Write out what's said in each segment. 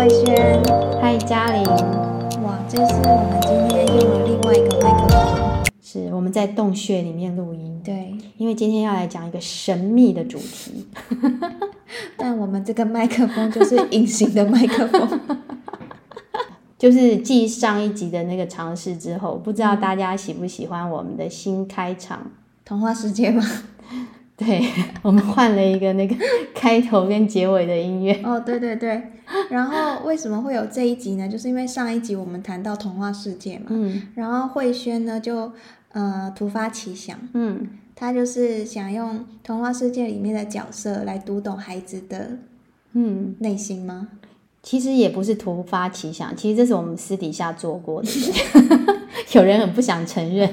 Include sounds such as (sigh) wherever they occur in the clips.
慧轩。嗨，嘉玲。哇，这是我们今天用了另外一个麦克风。是我们在洞穴里面录音。对，因为今天要来讲一个神秘的主题。(laughs) 但我们这个麦克风就是隐形的麦克风。(laughs) 就是继上一集的那个尝试之后，不知道大家喜不喜欢我们的新开场童话世界吗？对，(laughs) 我们换了一个那个 (laughs) 开头跟结尾的音乐。哦，对对对。然后为什么会有这一集呢？就是因为上一集我们谈到童话世界嘛。嗯。然后慧轩呢，就呃突发奇想，嗯，他就是想用童话世界里面的角色来读懂孩子的嗯内心吗？其实也不是突发奇想，其实这是我们私底下做过的，(laughs) 有人很不想承认。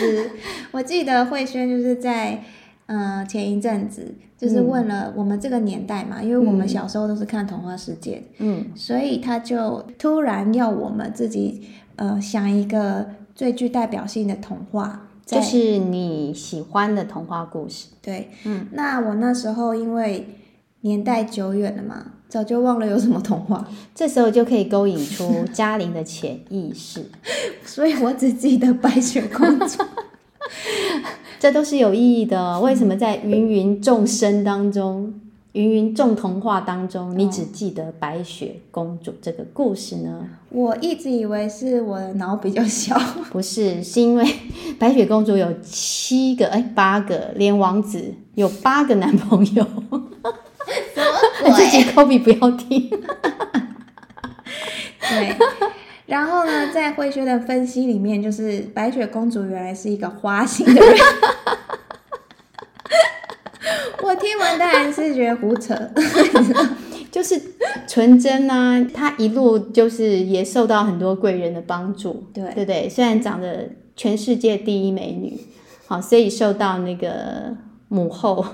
是，(laughs) 我记得慧轩就是在，嗯，前一阵子就是问了我们这个年代嘛，因为我们小时候都是看童话世界，嗯，所以他就突然要我们自己，呃，想一个最具代表性的童话，就是你喜欢的童话故事。对，嗯，那我那时候因为年代久远了嘛。早就忘了有什么童话，(laughs) 这时候就可以勾引出嘉玲的潜意识，(laughs) 所以我只记得白雪公主，(laughs) 这都是有意义的。为什么在芸芸众生当中，芸芸众童话当中，你只记得白雪公主这个故事呢？我一直以为是我的脑比较小，不是，是因为白雪公主有七个，哎，八个，连王子有八个男朋友。自己 copy 不要听。(laughs) 对，然后呢，在慧轩的分析里面，就是白雪公主原来是一个花心的人。(laughs) 我听完当然是觉得胡扯，(laughs) 就是纯真啊。她一路就是也受到很多贵人的帮助，对对对。虽然长得全世界第一美女，好，所以受到那个母后。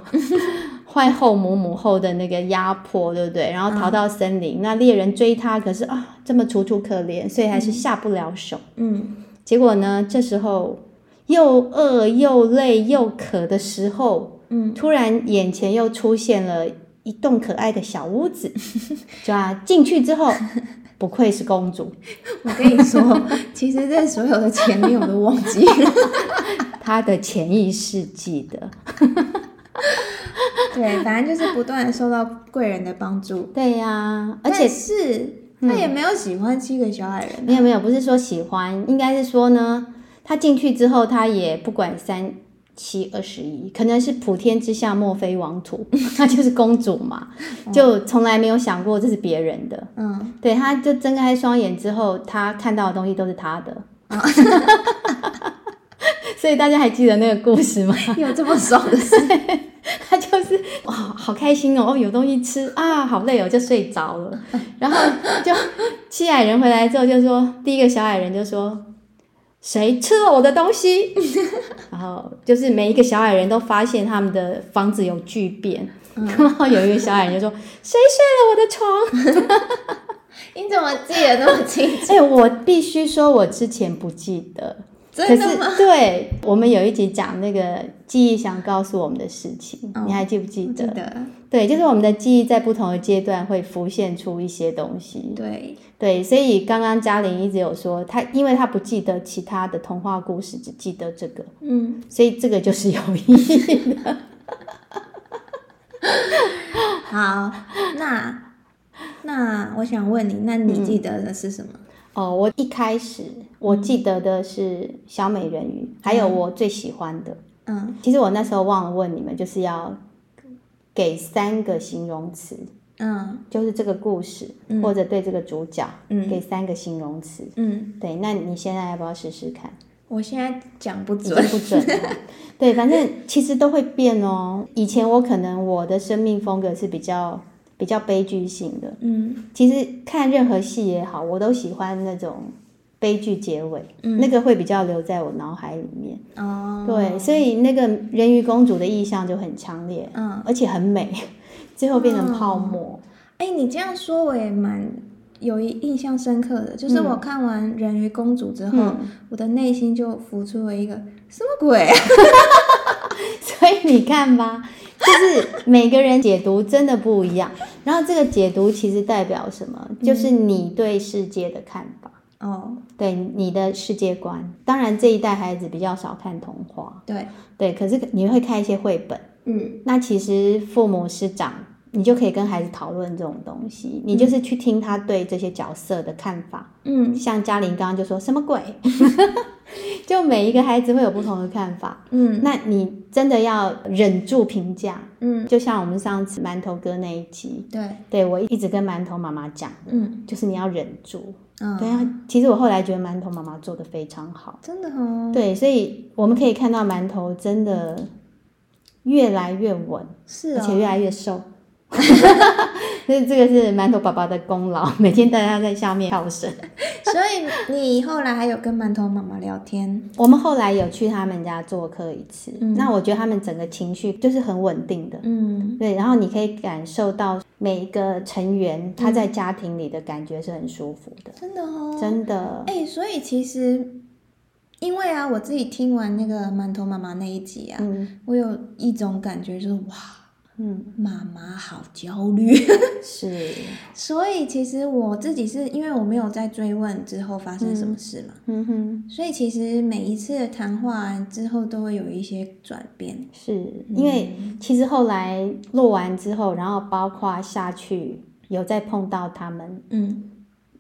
坏后母母后的那个压迫，对不对？然后逃到森林，那猎人追他，可是啊，这么楚楚可怜，所以还是下不了手。嗯，结果呢，这时候又饿又累又渴的时候，嗯，突然眼前又出现了一栋可爱的小屋子，(laughs) 就啊，进去之后，(laughs) 不愧是公主。我跟你说，(laughs) 其实这所有的前面我都忘记了，他的潜意识记得。对，反正就是不断的受到贵人的帮助。(laughs) 对呀，而且是他也没有喜欢七个小矮人。没有没有，不是说喜欢，应该是说呢，他进去之后，他也不管三七二十一，可能是普天之下莫非王土，(laughs) 他就是公主嘛，就从来没有想过这是别人的。嗯，对，他就睁开双眼之后，他看到的东西都是他的。(laughs) 所以大家还记得那个故事吗？有这么爽的事？好开心哦！哦，有东西吃啊，好累哦，就睡着了。(laughs) 然后就七矮人回来之后就说，第一个小矮人就说：“谁吃了我的东西？” (laughs) 然后就是每一个小矮人都发现他们的房子有巨变。然后有一个小矮人就说：“谁睡了我的床？” (laughs) 你怎么记得那么清楚？哎，我必须说，我之前不记得。可是，(laughs) 对我们有一集讲那个记忆想告诉我们的事情，你还记不记得？记得。对，就是我们的记忆在不同的阶段会浮现出一些东西。对对，所以刚刚嘉玲一直有说，她因为她不记得其他的童话故事，只记得这个。嗯。所以这个就是有意义的。(laughs) 好，那那我想问你，那你记得的是什么？哦，我一开始我记得的是小美人鱼，还有我最喜欢的。嗯，其实我那时候忘了问你们，就是要给三个形容词。嗯，就是这个故事或者对这个主角，嗯，给三个形容词。嗯，对，那你现在要不要试试看？我现在讲不准，不准。(laughs) 对，反正其实都会变哦。以前我可能我的生命风格是比较。比较悲剧性的，嗯，其实看任何戏也好，我都喜欢那种悲剧结尾，嗯，那个会比较留在我脑海里面，哦，对，所以那个人鱼公主的意象就很强烈，嗯，而且很美，(laughs) 最后变成泡沫。哎，你这样说我也蛮有一印象深刻的，就是我看完人鱼公主之后，我的内心就浮出了一个什么鬼？(laughs) 所以你看吧。就是每个人解读真的不一样。然后这个解读其实代表什么？就是你对世界的看法哦，对你的世界观。当然这一代孩子比较少看童话，对对，可是你会看一些绘本，嗯，那其实父母是长。你就可以跟孩子讨论这种东西，你就是去听他对这些角色的看法。嗯，像嘉玲刚刚就说什么鬼，(laughs) 就每一个孩子会有不同的看法。嗯，那你真的要忍住评价。嗯，就像我们上次馒头哥那一集，对，对我一直跟馒头妈妈讲，嗯，就是你要忍住。嗯，对啊，其实我后来觉得馒头妈妈做的非常好，真的哦。对，所以我们可以看到馒头真的越来越稳，是，而且越来越瘦。(laughs) (laughs) (laughs) (laughs) 所以这个是馒头爸爸的功劳，每天带他在下面跳绳。(laughs) 所以你后来还有跟馒头妈妈聊天？(laughs) 我们后来有去他们家做客一次，那我觉得他们整个情绪就是很稳定的。嗯，对，然后你可以感受到每一个成员他在家庭里的感觉是很舒服的。真的哦，真的。哎，所以其实因为啊，我自己听完那个馒头妈妈那一集啊，我有一种感觉就是哇。嗯，妈妈好焦虑，(laughs) 是，所以其实我自己是因为我没有在追问之后发生什么事嘛，嗯。哼，所以其实每一次的谈话之后都会有一些转变，是因为其实后来录完之后，然后包括下去有再碰到他们，嗯，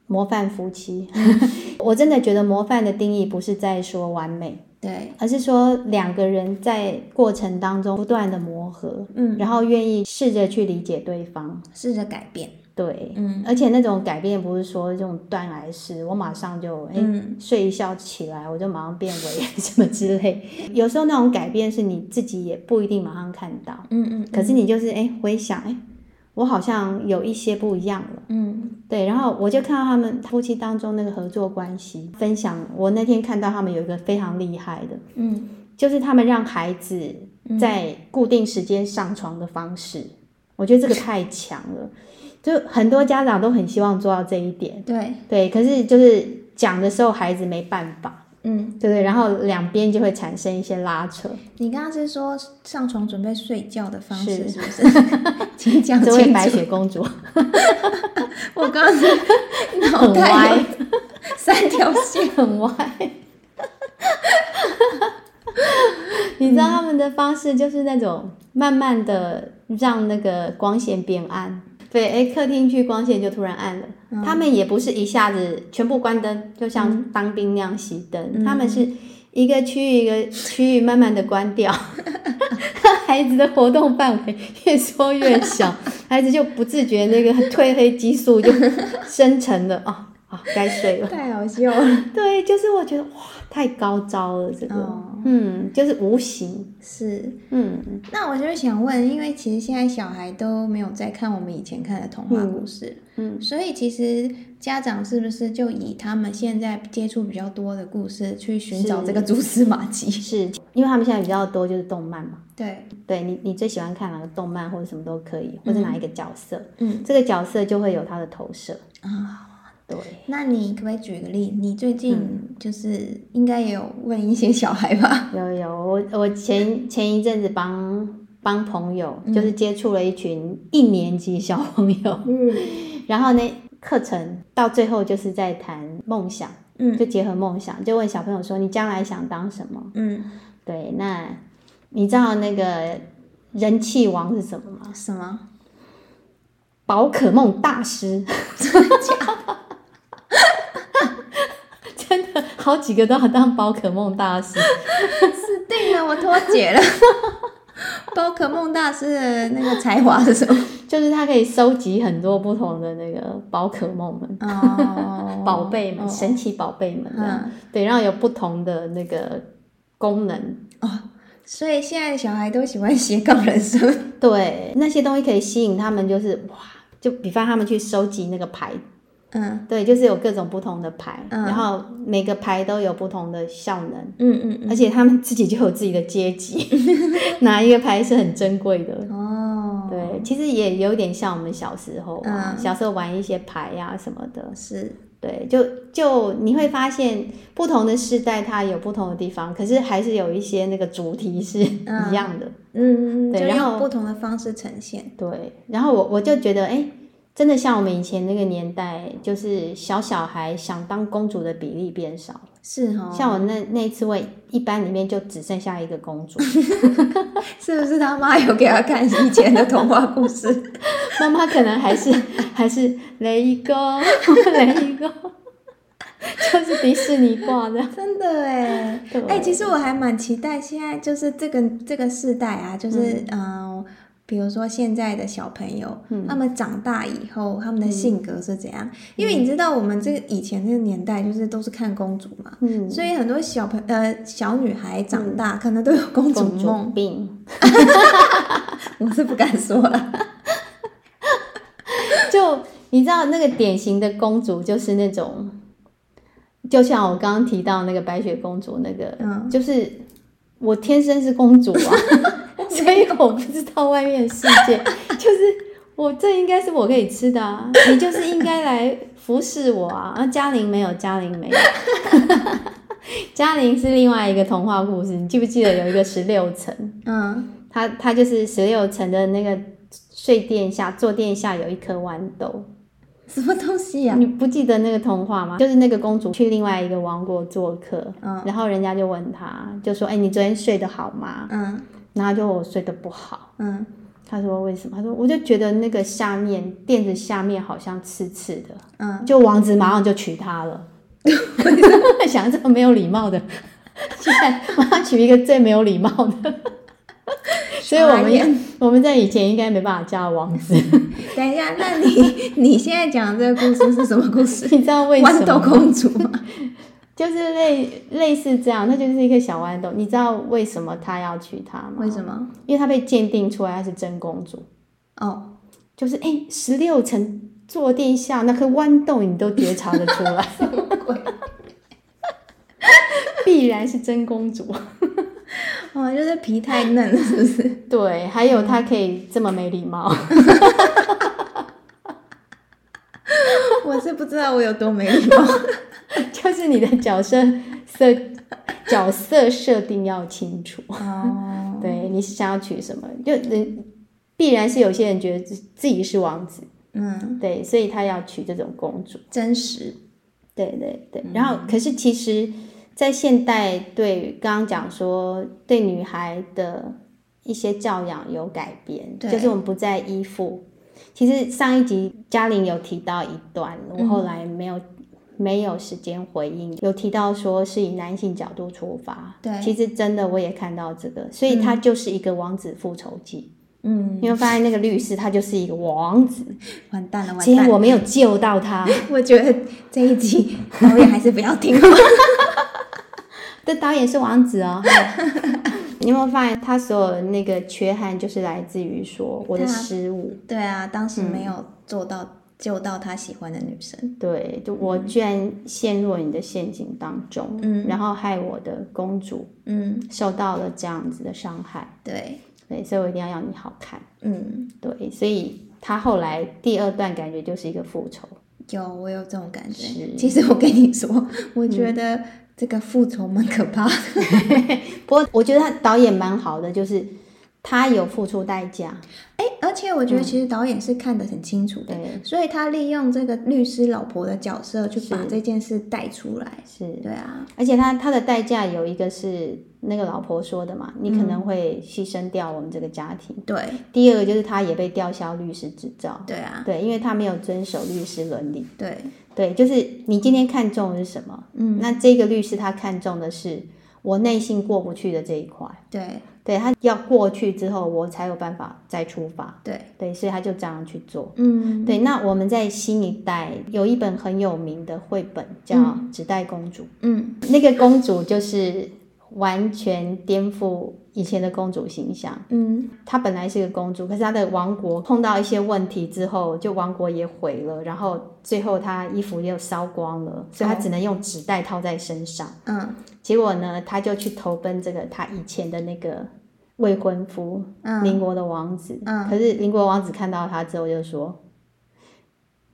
模范夫妻，(laughs) 我真的觉得模范的定义不是在说完美。对，而是说两个人在过程当中不断的磨合，嗯，然后愿意试着去理解对方，试着改变，对，嗯，而且那种改变不是说这种断崖式，我马上就哎睡一觉起来我就马上变为 (laughs) 什么之类，有时候那种改变是你自己也不一定马上看到，嗯嗯，可是你就是哎回想哎。我好像有一些不一样了，嗯，对，然后我就看到他们夫妻当中那个合作关系，分享我那天看到他们有一个非常厉害的，嗯，就是他们让孩子在固定时间上床的方式，我觉得这个太强了，就很多家长都很希望做到这一点，对。对，可是就是讲的时候孩子没办法。嗯，对对，然后两边就会产生一些拉扯。你刚刚是说上床准备睡觉的方式是不是？(laughs) 请讲清楚。白雪公主。(laughs) 我刚刚是脑袋 (laughs) 三条线很歪。你知道他们的方式就是那种慢慢的让那个光线变暗。对，哎，客厅区光线就突然暗了。他们也不是一下子全部关灯，就像当兵那样熄灯。他们是一个区域一个区域慢慢的关掉，(laughs) 孩子的活动范围越缩越小，孩子就不自觉那个褪黑激素就 (laughs) 生成了啊。啊，该睡了，太好笑了。(laughs) 对，就是我觉得哇，太高招了，这个，嗯，就是无形，是，嗯。那我就是想问，因为其实现在小孩都没有在看我们以前看的童话故事，嗯，所以其实家长是不是就以他们现在接触比较多的故事去寻找这个蛛丝马迹？是。因为他们现在比较多就是动漫嘛？对，对你你最喜欢看哪个动漫或者什么都可以，或者哪一个角色，嗯，这个角色就会有他的投射。啊。对，那你可不可以举个例？你最近就是应该也有问一些小孩吧？(laughs) 有有，我我前前一阵子帮帮朋友，就是接触了一群一年级小朋友，嗯，(laughs) 然后呢，课程到最后就是在谈梦想，嗯，就结合梦想，就问小朋友说：“你将来想当什么？”嗯，对，那你知道那个人气王是什么吗？什么？宝可梦大师。(laughs) 好几个都要当宝可梦大师，死定了，我脱节了。(laughs) 宝可梦大师的那个才华是什么？就是他可以收集很多不同的那个宝可梦们，哦，宝贝们，神奇宝贝们的，对，然后有不同的那个功能哦。所以现在的小孩都喜欢斜杠人生，对，那些东西可以吸引他们，就是哇，就比方他们去收集那个牌。嗯，对，就是有各种不同的牌，然后每个牌都有不同的效能，嗯嗯，而且他们自己就有自己的阶级，(laughs) (laughs) 哪一个牌是很珍贵的哦。对，其实也有点像我们小时候，小时候玩一些牌呀什么的，是。对，就就你会发现不同的世代它有不同的地方，可是还是有一些那个主题是一样的。嗯嗯，对，然后不同的方式呈现。对，然后我我就觉得，哎。真的像我们以前那个年代，就是小小孩想当公主的比例变少，是哈。像我那那次位一班里面就只剩下一个公主，(laughs) 是不是他妈有给他看以前的童话故事？(laughs) 妈妈可能还是 (laughs) 还是雷一个雷一个，就是迪士尼挂的。真的哎，哎，其实我还蛮期待现在就是这个这个世代啊，就是嗯。比如说现在的小朋友，他们长大以后，他们的性格是怎样？因为你知道，我们这个以前那个年代，就是都是看公主嘛，所以很多小朋呃小女孩长大可能都有公主梦病。(laughs) 我是不敢说了。(laughs) 就你知道，那个典型的公主就是那种，就像我刚刚提到那个白雪公主，那个就是我天生是公主啊。(laughs) 所以我不知道外面的世界，就是我这应该是我可以吃的啊，你就是应该来服侍我啊。啊，嘉玲没有，嘉玲没有，(laughs) 嘉玲是另外一个童话故事。你记不记得有一个十六层？嗯，它它就是十六层的那个睡殿下，坐殿下有一颗豌豆，什么东西呀？你不记得那个童话吗？就是那个公主去另外一个王国做客，嗯，然后人家就问她，就说：“哎，你昨天睡得好吗？”嗯。然后就我睡得不好，嗯，他说为什么？他说我就觉得那个下面垫子下面好像刺刺的，嗯，就王子马上就娶她了 (laughs) (laughs) 想这么没有礼貌的，现在马上娶一个最没有礼貌的，所以我们我们在以前应该没办法叫王子。(laughs) 等一下，那你你现在讲的这个故事是什么故事？你知道为什么？豌豆公主吗？就是类类似这样，它就是一个小豌豆。你知道为什么他要娶她吗？为什么？因为她被鉴定出来她是真公主。哦，就是哎，十六层坐殿下那颗豌豆，你都觉察得出来 (laughs) (laughs) 必然是真公主。(laughs) 哦，就是皮太嫩了，是不是？对，还有她可以这么没礼貌。我是不知道我有多没礼貌。(laughs) 就是你的角色设角色设定要清楚哦，(laughs) 对你是想要娶什么？就人必然是有些人觉得自自己是王子，嗯，对，所以他要娶这种公主，真实，对对对。然后，可是其实，在现代，对刚刚讲说，对女孩的一些教养有改变，就是我们不再依附。其实上一集嘉玲有提到一段，我后来没有。没有时间回应，有提到说是以男性角度出发，对，其实真的我也看到这个，所以他就是一个王子复仇记，嗯，因为发现那个律师他就是一个王子，完蛋了，完蛋，结果我没有救到他，(laughs) 我觉得这一集导演还是不要听，(laughs) 这导演是王子哦，(laughs) 你有没有发现他所有的那个缺憾就是来自于说我的失误，对啊，当时没有做到。救到他喜欢的女生，对，就我居然陷入了你的陷阱当中，嗯，然后害我的公主，嗯，受到了这样子的伤害，对，对，所以我一定要要你好看，嗯，对，所以他后来第二段感觉就是一个复仇，有，我有这种感觉。其实我跟你说，我觉得这个复仇蛮可怕的，(laughs) 不过我觉得他导演蛮好的，就是。他有付出代价，哎，而且我觉得其实导演是看得很清楚的，所以他利用这个律师老婆的角色，去把这件事带出来，是对啊。而且他他的代价有一个是那个老婆说的嘛，你可能会牺牲掉我们这个家庭。对，第二个就是他也被吊销律师执照。对啊，对，因为他没有遵守律师伦理。对，对，就是你今天看中的是什么？嗯，那这个律师他看中的是我内心过不去的这一块。对。对他要过去之后，我才有办法再出发。对对，所以他就这样去做。嗯，对。那我们在新一代有一本很有名的绘本叫《纸袋公主》。嗯，那个公主就是完全颠覆以前的公主形象。嗯，她本来是个公主，可是她的王国碰到一些问题之后，就王国也毁了，然后最后她衣服又烧光了，所以她只能用纸袋套在身上。嗯。结果呢，她就去投奔这个她以前的那个未婚夫，嗯邻国的王子。嗯可是邻国王子看到她之后就说：“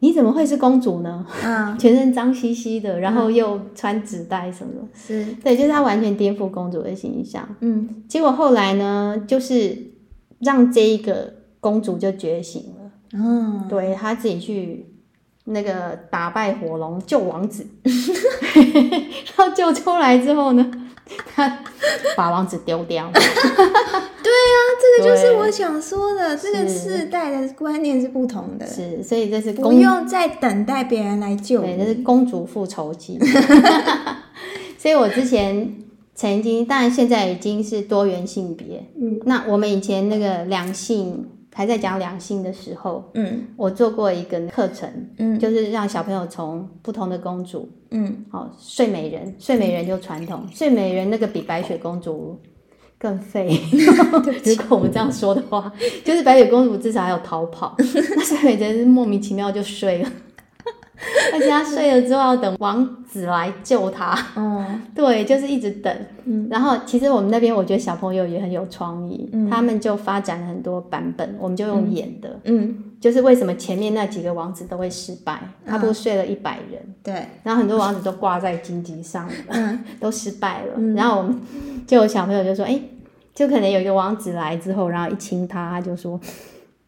你怎么会是公主呢？嗯，全身脏兮兮的，然后又穿纸袋什么的，是对，就是她完全颠覆公主的形象。嗯，结果后来呢，就是让这一个公主就觉醒了。嗯，对她自己去那个打败火龙救王子，(laughs) 然后救出来之后呢，他 (laughs) 把王子丢掉。(laughs) 对啊，这个就是我想说的，这个世代的观念是不同的。是，所以这是不用再等待别人来救对，这是公主复仇记。(laughs) 所以我之前曾经，当然现在已经是多元性别。嗯，那我们以前那个两性还在讲良心的时候，嗯，我做过一个课程，嗯，就是让小朋友从不同的公主，嗯，好，睡美人，睡美人就传统，睡美人那个比白雪公主。更废。(laughs) (laughs) 如果我们这样说的话，就是白雪公主至少还有逃跑，那睡美人莫名其妙就睡了，(laughs) 而且他睡了之后要等王子来救他。嗯，(laughs) 对，就是一直等。嗯，然后其实我们那边我觉得小朋友也很有创意，他们就发展了很多版本，我们就用演的。嗯，就是为什么前面那几个王子都会失败？他不睡了一百人，对，然后很多王子都挂在荆棘上，(laughs) 嗯，都失败了。然后我们就有小朋友就说：“哎。”就可能有一个王子来之后，然后一亲他，他就说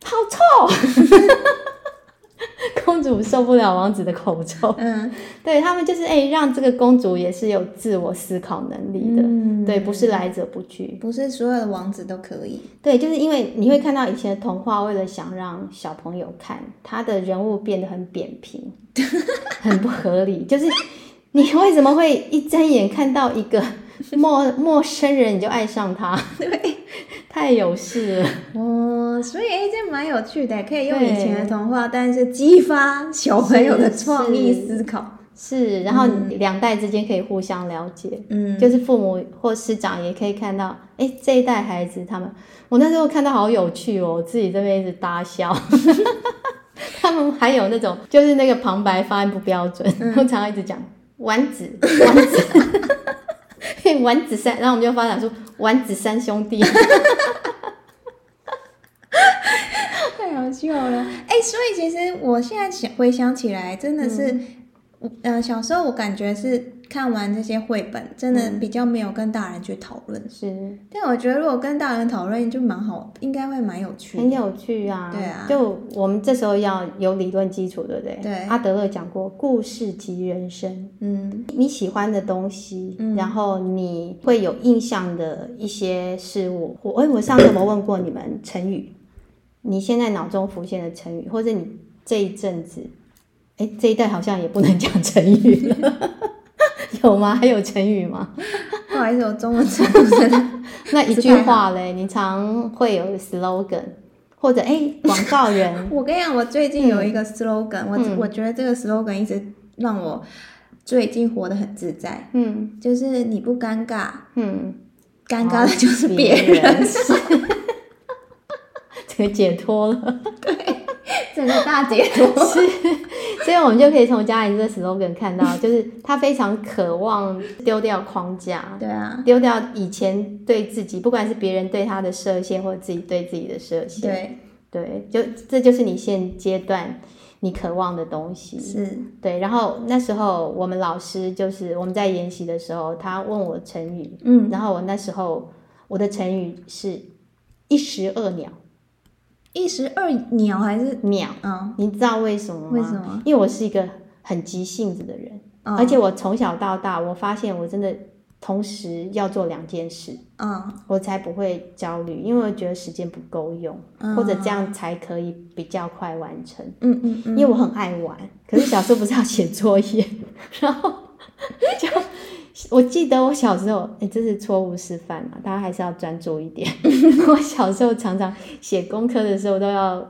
好臭，公主受不了王子的口臭。嗯，对他们就是哎，让这个公主也是有自我思考能力的。嗯，对，不是来者不拒，不是所有的王子都可以。对，就是因为你会看到以前的童话，为了想让小朋友看，他的人物变得很扁平，(laughs) 很不合理。就是你为什么会一睁眼看到一个？(laughs) 陌陌生人你就爱上他，(laughs) 对，太有事了哦。所以哎，这蛮有趣的，可以用以前的童话，但是激发小朋友的创意思考。是，然后两代之间可以互相了解，嗯，就是父母或师长也可以看到，哎，这一代孩子他们，我那时候看到好有趣哦，自己这边一直大笑。(laughs) 他们还有那种，就是那个旁白发音不标准，通常一直讲丸子丸子。丸子三，然后我们就发展出丸子三兄弟，(laughs) 太好笑了。哎，所以其实我现在想回想起来，真的是，呃，小时候我感觉是。看完这些绘本，真的比较没有跟大人去讨论。是，但我觉得如果跟大人讨论就蛮好，应该会蛮有趣。很有趣啊！对啊，就我们这时候要有理论基础，对不对？对。阿德勒讲过，故事及人生。嗯，你喜欢的东西，然后你会有印象的一些事物。我哎，我上次有没有问过你们成语？你现在脑中浮现的成语，或者你这一阵子，哎，这一代好像也不能讲成语了。(laughs) 有吗？(laughs) 还有成语吗？(laughs) 不好意思，我中文词不是 (laughs) 那一句话嘞。你常会有 slogan，或者哎广告人。我跟你讲，我最近有一个 slogan，我我觉得这个 slogan 一直让我最近活得很自在。嗯，就是你不尴尬，嗯，尴尬的就是别人。这个解脱了，对，整个大解脱是。所以，我们就可以从家里这 slogan 看到，就是他非常渴望丢掉框架，对啊，丢掉以前对自己，不管是别人对他的设限，或者自己对自己的设限，对。对，就这就是你现阶段你渴望的东西，是。对。然后那时候我们老师就是我们在研习的时候，他问我成语，嗯，然后我那时候我的成语是一石二鸟。一石二鸟还是鸟？嗯，你知道为什么吗？为什么？因为我是一个很急性子的人，而且我从小到大，我发现我真的同时要做两件事，嗯，我才不会焦虑，因为我觉得时间不够用，或者这样才可以比较快完成。嗯嗯嗯，因为我很爱玩，可是小时候不是要写作业，(laughs) 然后就。我记得我小时候，哎，这是错误示范嘛，大家还是要专注一点。(laughs) 我小时候常常写功课的时候都要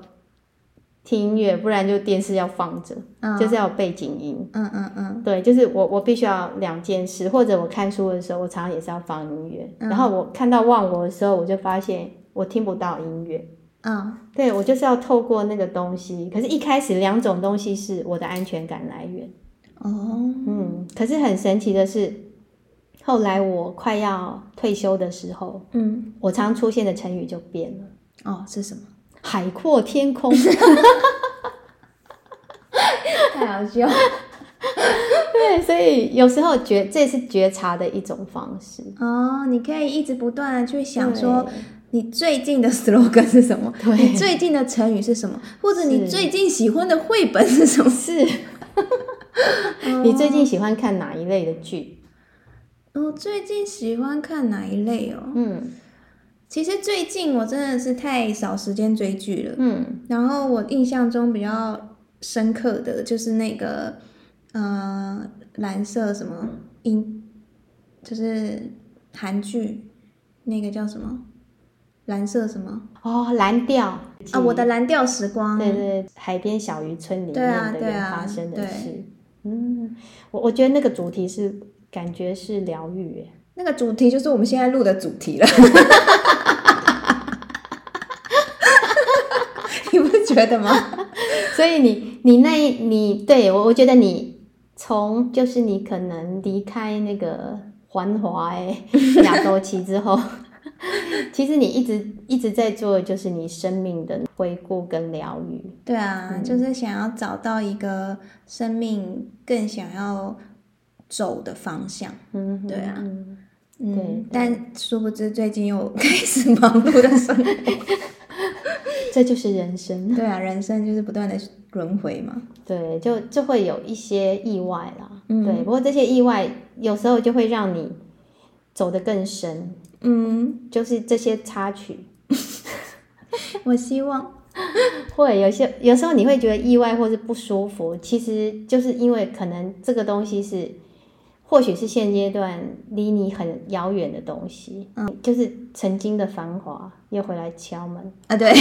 听音乐，不然就电视要放着，就是要背景音。嗯嗯嗯，对，就是我我必须要两件事，或者我看书的时候，我常常也是要放音乐。然后我看到忘我的时候，我就发现我听不到音乐。嗯，对我就是要透过那个东西，可是一开始两种东西是我的安全感来源。哦，嗯，可是很神奇的是。后来我快要退休的时候，嗯，我常出现的成语就变了。哦，是什么？海阔天空。(laughs) 太好笑。(laughs) 对，所以有时候觉这是觉察的一种方式。哦，你可以一直不断的去想说，你最近的 slogan 是什么？你最近的成语是什么？或者你最近喜欢的绘本是什么？是。(laughs) 你最近喜欢看哪一类的剧？我最近喜欢看哪一类哦？嗯，其实最近我真的是太少时间追剧了。嗯，然后我印象中比较深刻的就是那个，呃，蓝色什么音，就是韩剧，那个叫什么？蓝色什么？哦，蓝调啊！我的蓝调时光。对对，海边小渔村里面的人发生的事。嗯，我我觉得那个主题是。感觉是疗愈，那个主题就是我们现在录的主题了，(laughs) 你不觉得吗？(laughs) 所以你你那你对我，我觉得你从就是你可能离开那个繁华诶亚洲期之后，(laughs) 其实你一直一直在做，就是你生命的回顾跟疗愈。对啊，就是想要找到一个生命更想要。走的方向，嗯，对啊，嗯，但殊不知最近又开始忙碌的生活，(laughs) 这就是人生。对啊，人生就是不断的轮回嘛。对，就就会有一些意外啦。对，不过这些意外有时候就会让你走得更深。嗯，就是这些插曲。(laughs) 我希望 (laughs) 会有些有时候你会觉得意外或是不舒服，其实就是因为可能这个东西是。或许是现阶段离你很遥远的东西，嗯，就是曾经的繁华又回来敲门啊！对，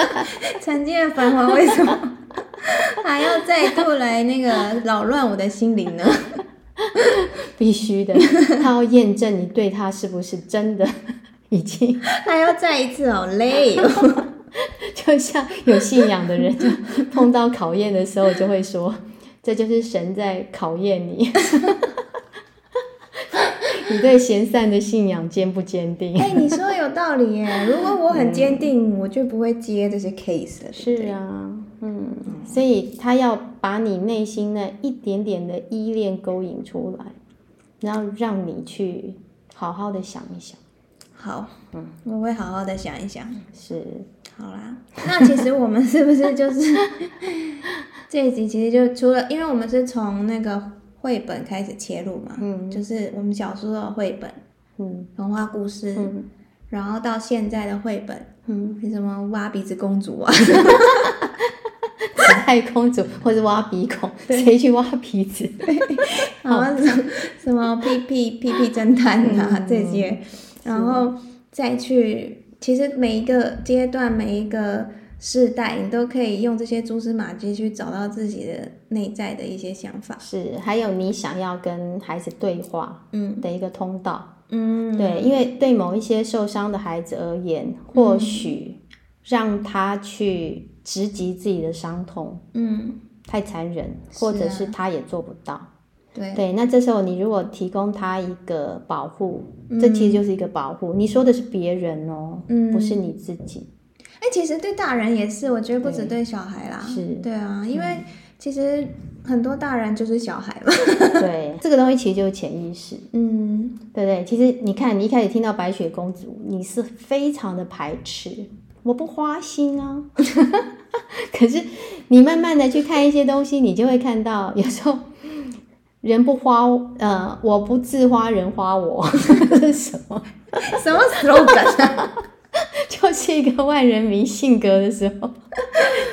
(laughs) 曾经的繁华为什么还要再度来那个扰乱我的心灵呢？(laughs) 必须的，他要验证你对他是不是真的已经，(laughs) 他要再一次，好累哦。就像有信仰的人，就碰到考验的时候，就会说，这就是神在考验你。你对闲散的信仰坚不坚定？哎，你说有道理耶。如果我很坚定，我就不会接这些 case 了。是啊，嗯，所以他要把你内心那一点点的依恋勾引出来，然后让你去好好的想一想。好，嗯，我会好好的想一想。是，好啦。那其实我们是不是就是 (laughs) 这一集？其实就除了，因为我们是从那个。绘本开始切入嘛，嗯，就是我们小时候的绘本，嗯，童话故事，嗯，然后到现在的绘本，嗯，什么挖鼻子公主啊，(laughs) 可爱公主或者挖鼻孔，谁去挖鼻子？(laughs) 好。像什么屁屁屁屁侦探啊这些，然后再去，其实每一个阶段每一个。世代，你都可以用这些蛛丝马迹去找到自己的内在的一些想法。是，还有你想要跟孩子对话，嗯，的一个通道。嗯，对，因为对某一些受伤的孩子而言，或许让他去直击自己的伤痛，嗯，太残忍，或者是他也做不到。对，对，那这时候你如果提供他一个保护，这其实就是一个保护。你说的是别人哦，嗯，不是你自己。哎，其实对大人也是，我觉得不止对小孩啦。是，对啊，因为其实很多大人就是小孩嘛。对，(laughs) 这个东西其实就是潜意识。嗯，对对？其实你看，你一开始听到白雪公主，你是非常的排斥，我不花心啊。(laughs) 可是你慢慢的去看一些东西，你就会看到，有时候人不花，呃，我不自花，人花我，(laughs) 是什么？什么 slogan？(laughs) 就是一个万人迷性格的时候，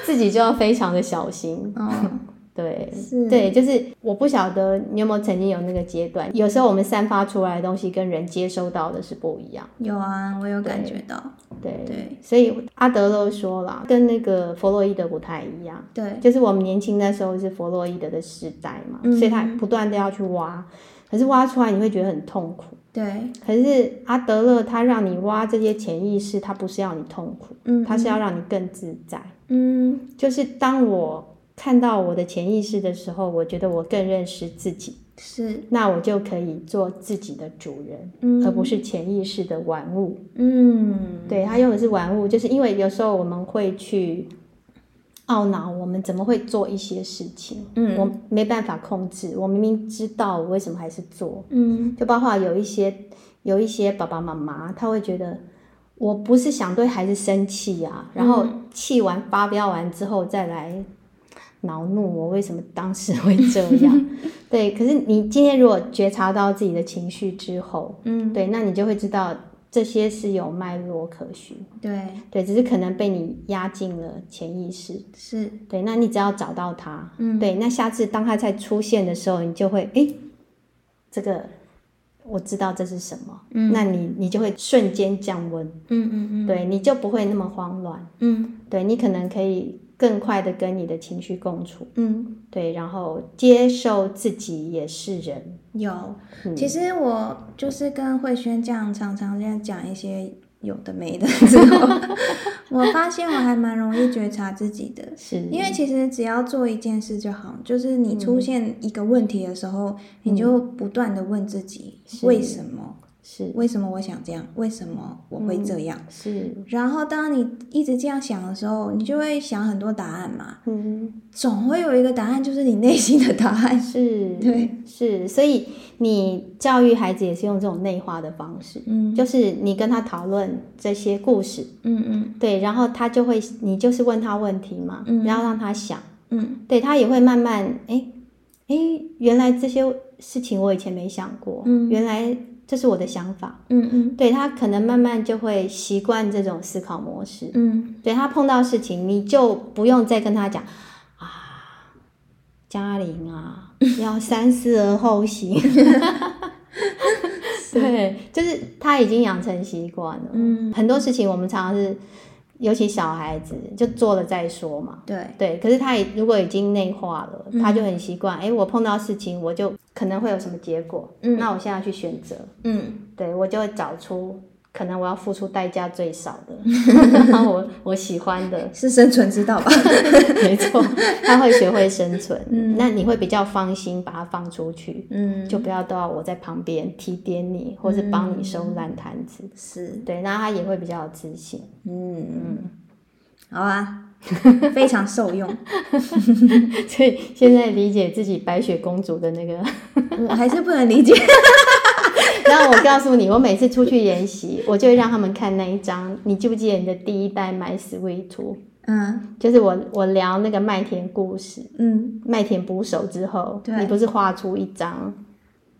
自己就要非常的小心。嗯，对，对，就是我不晓得你有没有曾经有那个阶段，有时候我们散发出来的东西跟人接收到的是不一样。有啊，我有感觉到。对对，所以阿德勒说了，跟那个弗洛伊德不太一样。对，就是我们年轻的时候是弗洛伊德的时代嘛，所以他不断的要去挖，可是挖出来你会觉得很痛苦。对，可是阿德勒他让你挖这些潜意识，他不是要你痛苦，嗯，他是要让你更自在，嗯，就是当我看到我的潜意识的时候，我觉得我更认识自己，是，那我就可以做自己的主人，嗯，而不是潜意识的玩物，嗯，对他用的是玩物，就是因为有时候我们会去懊恼，我们怎么会做一些事情？嗯，我没办法控制，我明明知道我为什么还是做。嗯，就包括有一些有一些爸爸妈妈，他会觉得我不是想对孩子生气啊，然后气完发飙完之后再来恼怒我为什么当时会这样？(laughs) 对，可是你今天如果觉察到自己的情绪之后，嗯，对，那你就会知道。这些是有脉络可循，对。对，只是可能被你压进了潜意识，是。对。那你只要找到它，嗯，对，那下次当它再出现的时候，你就会哎，这个我知道这是什么，嗯，那你你就会瞬间降温，嗯嗯嗯，对，你就不会那么慌乱，嗯，对你可能可以。更快的跟你的情绪共处，嗯，对，然后接受自己也是人。有，其实我就是跟慧轩这样常常这样讲一些有的没的之后，(laughs) 我发现我还蛮容易觉察自己的，是。因为其实只要做一件事就好，就是你出现一个问题的时候，你就不断的问自己为什么。是为什么我想这样？为什么我会这样？是。然后当你一直这样想的时候，你就会想很多答案嘛。嗯。总会有一个答案，就是你内心的答案。是。(laughs) 对。是。所以你教育孩子也是用这种内化的方式。嗯。就是你跟他讨论这些故事。嗯嗯。对，然后他就会，你就是问他问题嘛。嗯。然后让他想。嗯。对他也会慢慢，哎哎，原来这些事情我以前没想过。嗯。原来。这是我的想法，嗯嗯，对他可能慢慢就会习惯这种思考模式，嗯，对他碰到事情，你就不用再跟他讲啊，嘉玲啊，(laughs) 要三思而后行，(laughs) (laughs) 对，就是他已经养成习惯了，嗯，很多事情我们常常是。尤其小孩子就做了再说嘛，对对，可是他也如果已经内化了，他就很习惯。哎，我碰到事情，我就可能会有什么结果，嗯，那我现在去选择，嗯，对我就会找出。可能我要付出代价最少的，然 (laughs) 后我我喜欢的。是生存之道吧？(laughs) 没错，他会学会生存，嗯。那你会比较放心把它放出去，嗯，就不要都要我在旁边提点你，或是帮你收烂摊子，是。对，那他也会比较有自信，嗯。嗯，好啊，(laughs) 非常受用，所以现在理解自己白雪公主的那个，还是不能理解。(laughs) 然后我告诉你，我每次出去研习，我就会让他们看那一张。你记不记得你的第一代 My Sweet 图？嗯，就是我我聊那个麦田故事，嗯，麦田捕手之后，你不是画出一张？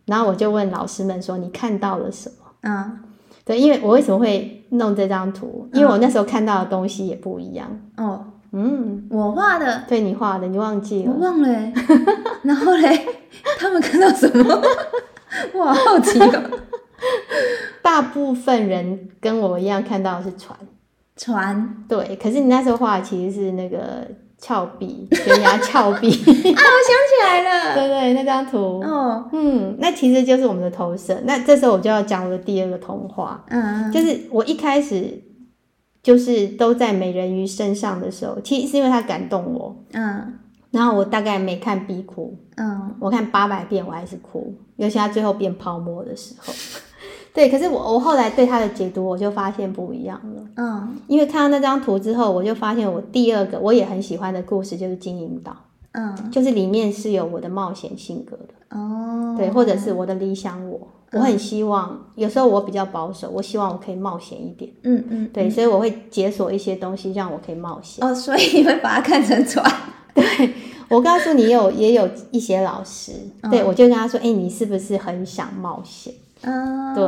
然后我就问老师们说，你看到了什么？嗯，对，因为我为什么会弄这张图？因为我那时候看到的东西也不一样。哦，嗯，我画的，对你画的，你忘记了？我忘了。然后嘞，(laughs) 他们看到什么？(laughs) 我好奇哦，(laughs) 大部分人跟我一样看到的是船，船？对，可是你那时候画其实是那个峭壁，悬崖峭壁。(laughs) 啊，我想起来了，对对，那张图，哦，嗯，那其实就是我们的投射。那这时候我就要讲我的第二个童话，嗯，就是我一开始就是都在美人鱼身上的时候，其实是因为他感动我，嗯。然后我大概没看必哭，嗯，我看八百遍我还是哭，尤其他最后变泡沫的时候，(laughs) 对。可是我我后来对他的解读，我就发现不一样了，嗯，因为看到那张图之后，我就发现我第二个我也很喜欢的故事就是《金银岛》，嗯，就是里面是有我的冒险性格的，哦，对，或者是我的理想我，我很希望，有时候我比较保守，我希望我可以冒险一点，嗯嗯，对，所以我会解锁一些东西让我可以冒险，哦，所以你会把它看成船。(laughs) 对，我告诉你，有也有一些老师，对我就跟他说：“哎，你是不是很想冒险？”嗯，对，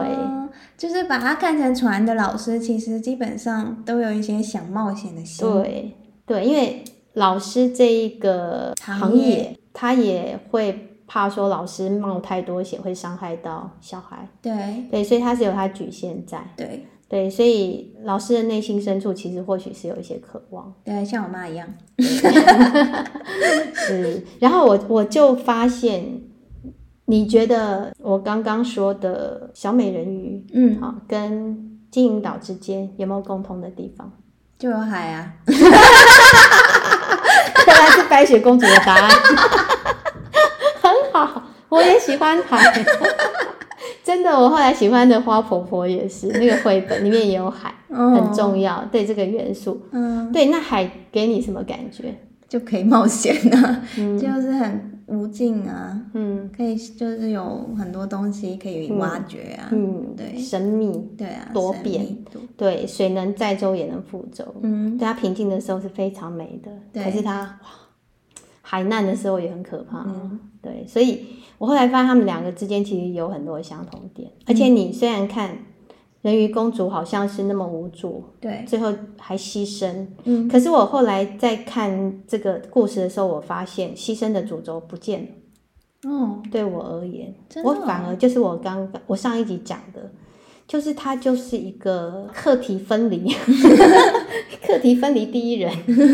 就是把他看成船的老师，其实基本上都有一些想冒险的心。对，对，因为老师这一个行业，他也会怕说老师冒太多险会伤害到小孩。对，对，所以他是有他局限在。对。对，所以老师的内心深处其实或许是有一些渴望，对，像我妈一样。(laughs) 是，然后我我就发现，你觉得我刚刚说的小美人鱼，嗯，好，跟金银岛之间有没有共通的地方？(laughs) 就有海啊！(laughs) 原来是白雪公主的答案，很好，我也喜欢海。真的，我后来喜欢的花婆婆也是 (laughs) 那个绘本里面也有海，很重要，对这个元素。嗯，对，那海给你什么感觉？就可以冒险了，就是很无尽啊，嗯，可以就是有很多东西可以挖掘啊，嗯，对，神秘，对啊，多变，对，水能载舟也能覆舟，嗯，对它平静的时候是非常美的，可是它海难的时候也很可怕，对，所以我后来发现他们两个之间其实有很多相同点，而且你虽然看。人鱼公主好像是那么无助，对，最后还牺牲。嗯，可是我后来在看这个故事的时候，我发现牺牲的主轴不见了。哦，对我而言，我反而就是我刚我上一集讲的，就是他就是一个课题分离，(laughs) 课题分离第一人，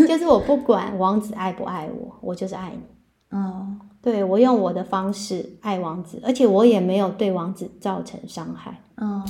就是我不管王子爱不爱我，我就是爱你。哦，对我用我的方式爱王子，而且我也没有对王子造成伤害。哦。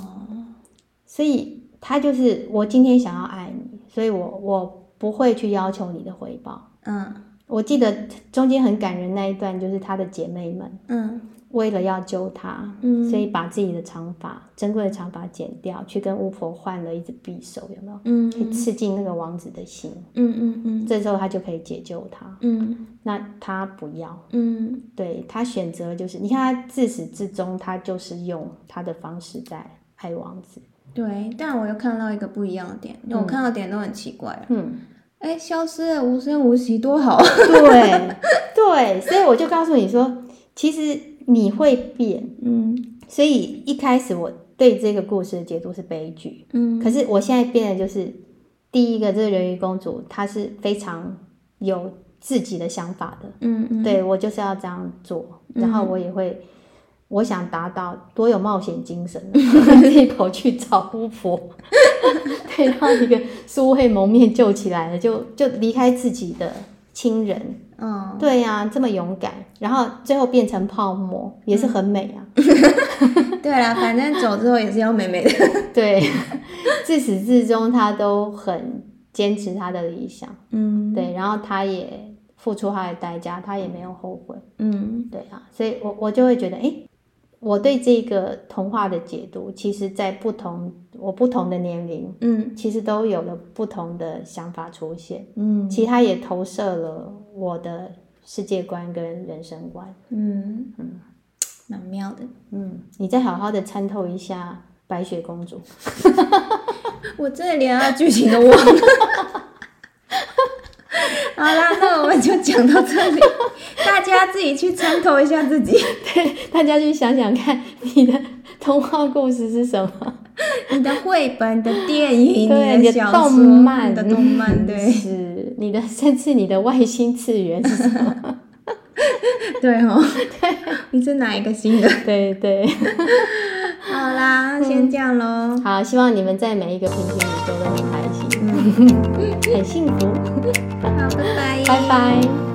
所以他就是我今天想要爱你，所以我我不会去要求你的回报。嗯，我记得中间很感人那一段，就是他的姐妹们，嗯，为了要救他，嗯，所以把自己的长发珍贵的长发剪掉，去跟巫婆换了一只匕首，有没有？嗯，可以刺进那个王子的心。嗯嗯嗯，这时候他就可以解救他。嗯，那他不要。嗯，对他选择就是，你看他自始至终，他就是用他的方式在爱王子。对，但我又看到一个不一样的点，我看到点都很奇怪。嗯，哎，消失了，无声无息，多好。对 (laughs) 对，所以我就告诉你说，其实你会变。嗯，所以一开始我对这个故事的解读是悲剧。嗯，可是我现在变的就是，第一个，这个人鱼公主她是非常有自己的想法的。嗯嗯，对我就是要这样做，然后我也会。我想达到多有冒险精神，(laughs) 自己跑去找巫婆，(laughs) 对，让一个苏慧蒙面救起来了，就就离开自己的亲人，嗯，对呀，这么勇敢，然后最后变成泡沫，也是很美啊。(laughs) 对啊，反正走之后也是要美美的。(laughs) 对，自始至终他都很坚持他的理想，嗯，对，然后他也付出他的代价，他也没有后悔，嗯，对啊，所以我我就会觉得，哎。我对这个童话的解读，其实，在不同我不同的年龄，嗯，其实都有了不同的想法出现，嗯，其他也投射了我的世界观跟人生观，嗯。嗯，蛮妙的，嗯，你再好好的参透一下白雪公主，(laughs) (laughs) 我真的连剧情都忘了。(laughs) 好啦，那我们就讲到这里，大家自己去参透一下自己。对，大家去想想看，你的童话故事是什么？(laughs) 你的绘本、你的电影、你的动漫、的动漫，对，(laughs) 是你的，(laughs) 甚至你的外星次元是什么？对哦，对，你是哪一个星的？对对。好啦，先这样喽。好，希望你们在每一个平行宇宙都很开心，很幸福。好，拜拜。拜拜。